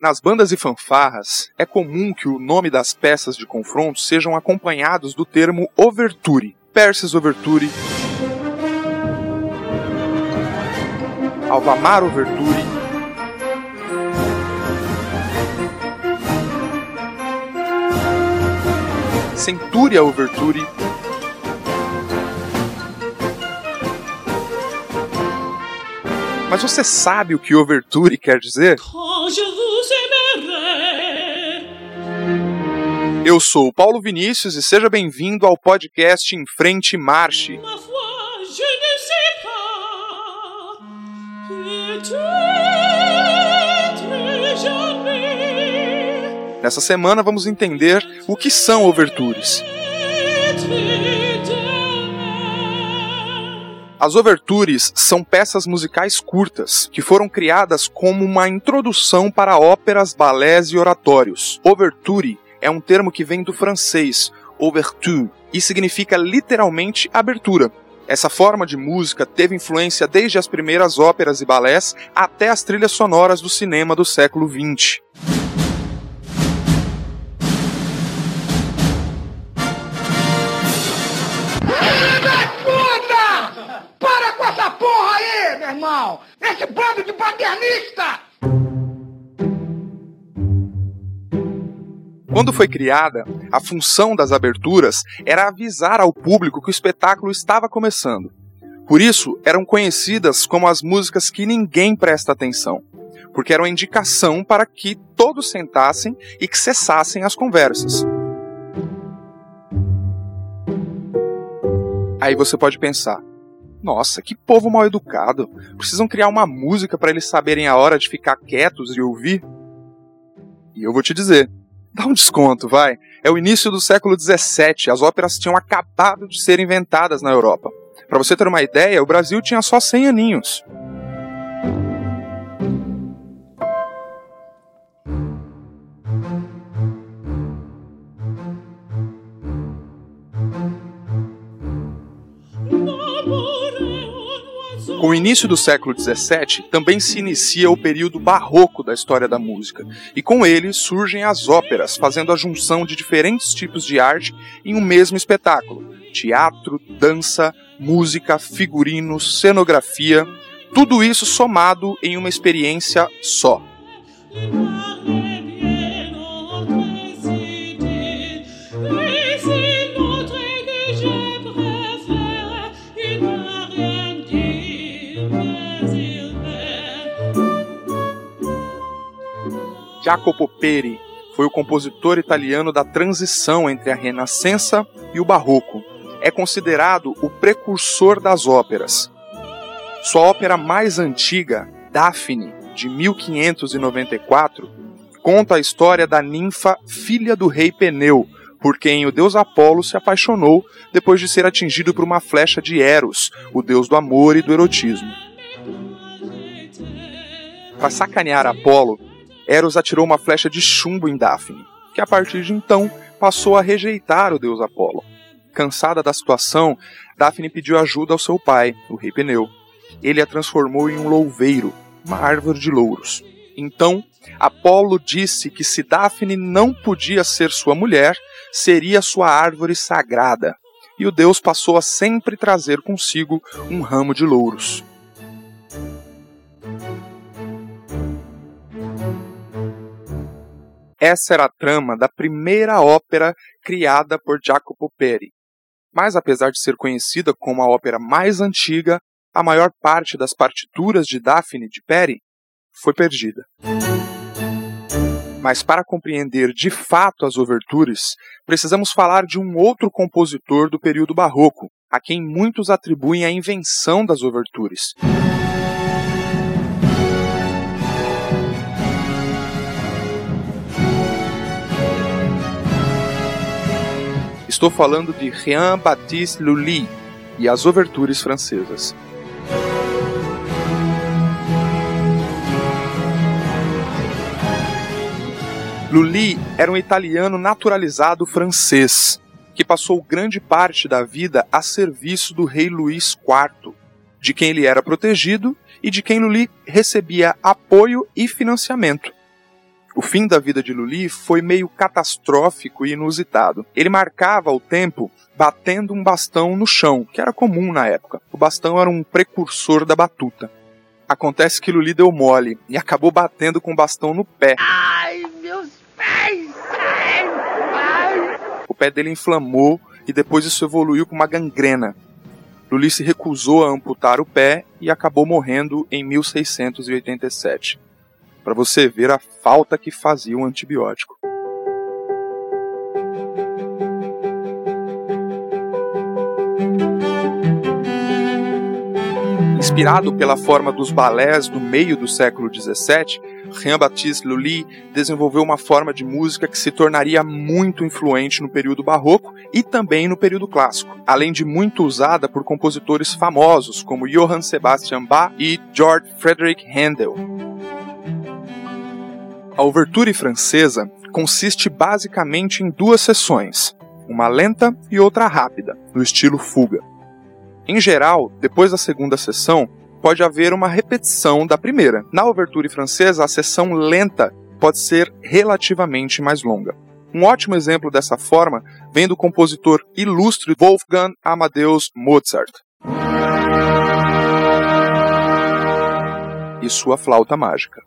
Nas bandas e fanfarras, é comum que o nome das peças de confronto sejam acompanhados do termo overture, Perses Overture, Alvamar Overture, Centúria Overture, Mas você sabe o que overture quer dizer? Eu sou o Paulo Vinícius e seja bem-vindo ao podcast Em Frente Marche. Nessa semana vamos entender o que são overtures. As overtures são peças musicais curtas, que foram criadas como uma introdução para óperas, balés e oratórios. Overture é um termo que vem do francês ouverture e significa literalmente abertura. Essa forma de música teve influência desde as primeiras óperas e balés até as trilhas sonoras do cinema do século XX. Esse bando de paternista! Quando foi criada, a função das aberturas era avisar ao público que o espetáculo estava começando. Por isso, eram conhecidas como as músicas que ninguém presta atenção, porque eram indicação para que todos sentassem e que cessassem as conversas. Aí você pode pensar: nossa, que povo mal educado. Precisam criar uma música para eles saberem a hora de ficar quietos e ouvir? E eu vou te dizer, dá um desconto, vai. É o início do século XVII, as óperas tinham acabado de ser inventadas na Europa. Para você ter uma ideia, o Brasil tinha só 100 aninhos. Início do século XVII, também se inicia o período barroco da história da música, e com ele surgem as óperas, fazendo a junção de diferentes tipos de arte em um mesmo espetáculo: teatro, dança, música, figurino, cenografia, tudo isso somado em uma experiência só. Jacopo Peri foi o compositor italiano da transição entre a Renascença e o Barroco. É considerado o precursor das óperas. Sua ópera mais antiga, Daphne, de 1594, conta a história da ninfa filha do rei Peneu, por quem o deus Apolo se apaixonou depois de ser atingido por uma flecha de Eros, o deus do amor e do erotismo. Para sacanear Apolo, Eros atirou uma flecha de chumbo em Daphne, que a partir de então passou a rejeitar o deus Apolo. Cansada da situação, Daphne pediu ajuda ao seu pai, o rei Peneu. Ele a transformou em um louveiro, uma árvore de louros. Então, Apolo disse que se Daphne não podia ser sua mulher, seria sua árvore sagrada. E o deus passou a sempre trazer consigo um ramo de louros. Essa era a trama da primeira ópera criada por Jacopo Peri. Mas apesar de ser conhecida como a ópera mais antiga, a maior parte das partituras de Daphne de Peri foi perdida. Mas para compreender de fato as overtures, precisamos falar de um outro compositor do período barroco, a quem muitos atribuem a invenção das overtures. Estou falando de Jean-Baptiste Lully e as Overtures francesas. Lully era um italiano naturalizado francês, que passou grande parte da vida a serviço do rei Luís IV, de quem ele era protegido e de quem Lully recebia apoio e financiamento. Fim da vida de Lully foi meio catastrófico e inusitado. Ele marcava o tempo batendo um bastão no chão, que era comum na época. O bastão era um precursor da batuta. Acontece que Lully deu mole e acabou batendo com o bastão no pé. Ai, meus pés! Ai, ai. O pé dele inflamou e depois isso evoluiu com uma gangrena. Lully se recusou a amputar o pé e acabou morrendo em 1687. Para você ver a falta que fazia o antibiótico. Inspirado pela forma dos balés do meio do século XVII, Jean-Baptiste Lully desenvolveu uma forma de música que se tornaria muito influente no período barroco e também no período clássico, além de muito usada por compositores famosos como Johann Sebastian Bach e George Frederick Handel. A ouverture francesa consiste basicamente em duas sessões, uma lenta e outra rápida, no estilo fuga. Em geral, depois da segunda sessão, pode haver uma repetição da primeira. Na ouverture francesa, a sessão lenta pode ser relativamente mais longa. Um ótimo exemplo dessa forma vem do compositor ilustre Wolfgang Amadeus Mozart. E sua flauta mágica.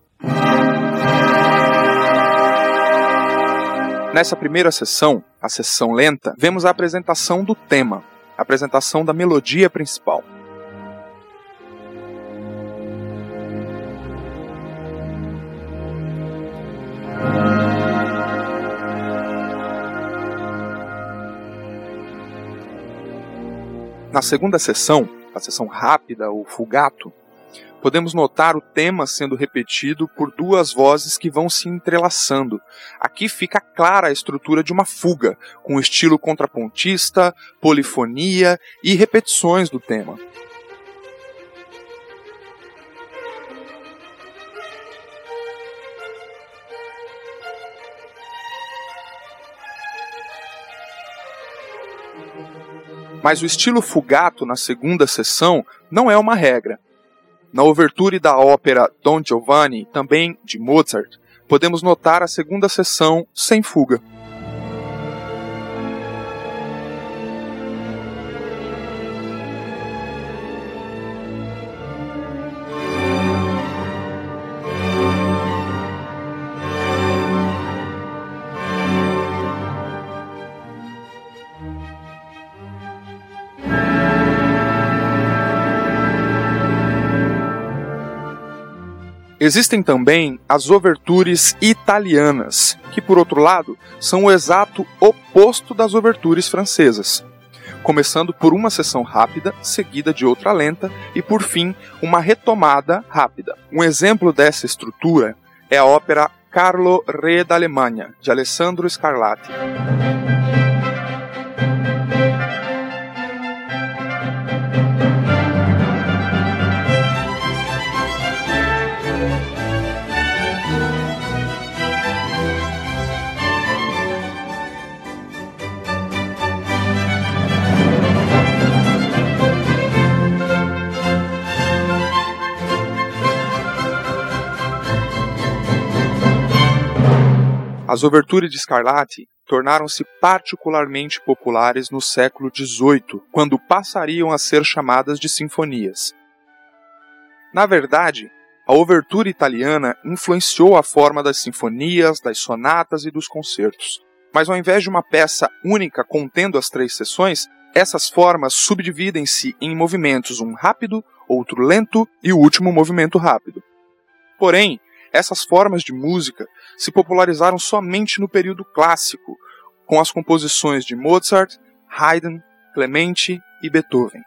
Nessa primeira sessão, a sessão lenta, vemos a apresentação do tema, apresentação da melodia principal. Na segunda sessão, a sessão rápida ou fugato, podemos notar o tema sendo repetido por duas vozes que vão se entrelaçando. Aqui fica clara a estrutura de uma fuga, com estilo contrapontista, polifonia e repetições do tema. Mas o estilo fugato na segunda sessão não é uma regra. Na ouverture da ópera Don Giovanni, também de Mozart, podemos notar a segunda sessão sem fuga. Existem também as overtures italianas, que por outro lado são o exato oposto das overtures francesas. Começando por uma sessão rápida, seguida de outra lenta e por fim uma retomada rápida. Um exemplo dessa estrutura é a ópera Carlo Re da Alemanha, de Alessandro Scarlatti. As overtures de Scarlatti tornaram-se particularmente populares no século XVIII, quando passariam a ser chamadas de sinfonias. Na verdade, a overtura italiana influenciou a forma das sinfonias, das sonatas e dos concertos. Mas ao invés de uma peça única contendo as três sessões, essas formas subdividem-se em movimentos, um rápido, outro lento e o último movimento rápido. Porém, essas formas de música se popularizaram somente no período clássico, com as composições de Mozart, Haydn, Clemente e Beethoven.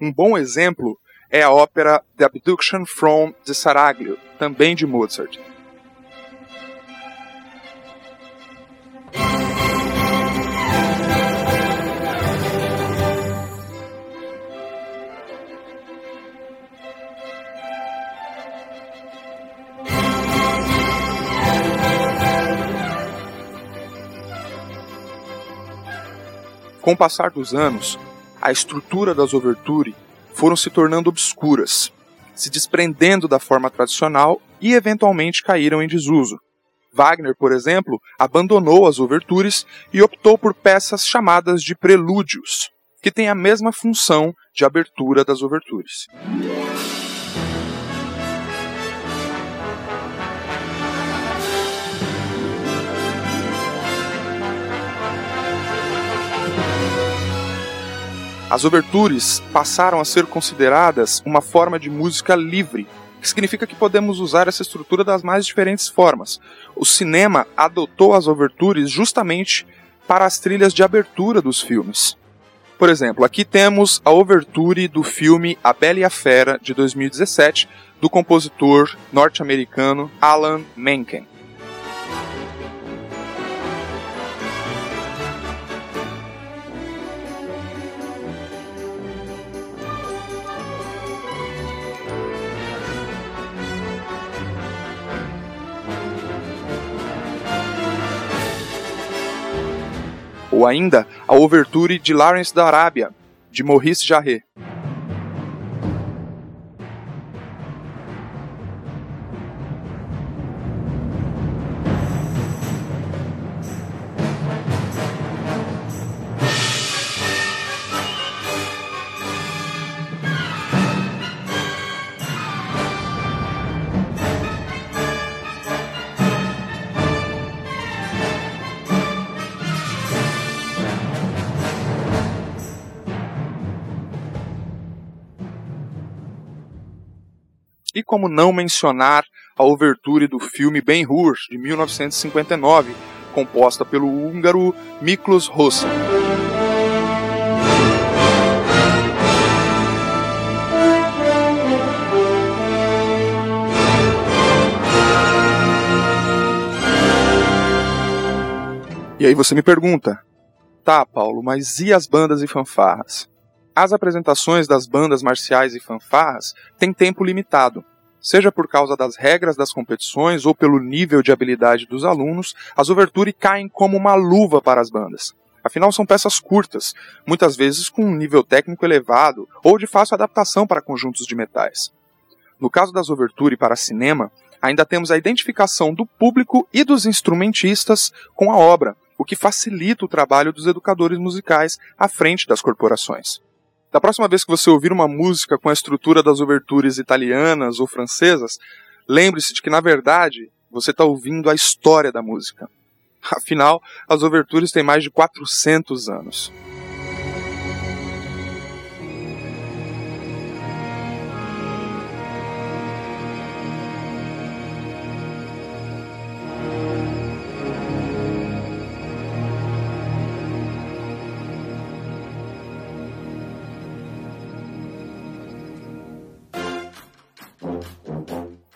Um bom exemplo é a ópera The Abduction from the Saraglio, também de Mozart. Com o passar dos anos, a estrutura das overture foram se tornando obscuras. se desprendendo da forma tradicional e eventualmente caíram em desuso. Wagner, por exemplo, abandonou as ouvertures e optou por peças chamadas de prelúdios, que têm a mesma função de abertura das ouvertures. As ouvertures passaram a ser consideradas uma forma de música livre, que significa que podemos usar essa estrutura das mais diferentes formas. O cinema adotou as ouvertures justamente para as trilhas de abertura dos filmes. Por exemplo, aqui temos a ouverture do filme A Bela e a Fera, de 2017, do compositor norte-americano Alan Menken. Ou ainda a Overture de Lawrence da Arábia, de Maurice Jarre. Como não mencionar a overture do filme Ben-Hur, de 1959, composta pelo húngaro Miklos Rosa. E aí você me pergunta, tá, Paulo, mas e as bandas e fanfarras? As apresentações das bandas marciais e fanfarras têm tempo limitado. Seja por causa das regras das competições ou pelo nível de habilidade dos alunos, as overture caem como uma luva para as bandas. Afinal, são peças curtas, muitas vezes com um nível técnico elevado ou de fácil adaptação para conjuntos de metais. No caso das overture para cinema, ainda temos a identificação do público e dos instrumentistas com a obra, o que facilita o trabalho dos educadores musicais à frente das corporações. Da próxima vez que você ouvir uma música com a estrutura das ouvertures italianas ou francesas, lembre-se de que, na verdade, você está ouvindo a história da música. Afinal, as ouvertures têm mais de 400 anos.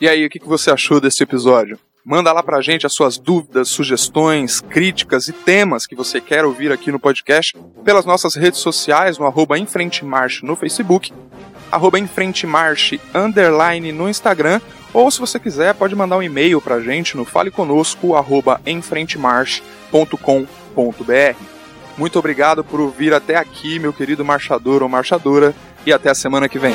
E aí, o que você achou desse episódio? Manda lá pra gente as suas dúvidas, sugestões, críticas e temas que você quer ouvir aqui no podcast pelas nossas redes sociais, no arroba no Facebook, arroba underline no Instagram, ou se você quiser, pode mandar um e-mail pra gente no faleconosco arroba enfrentemarche.com.br. Muito obrigado por ouvir até aqui, meu querido marchador ou marchadora, e até a semana que vem.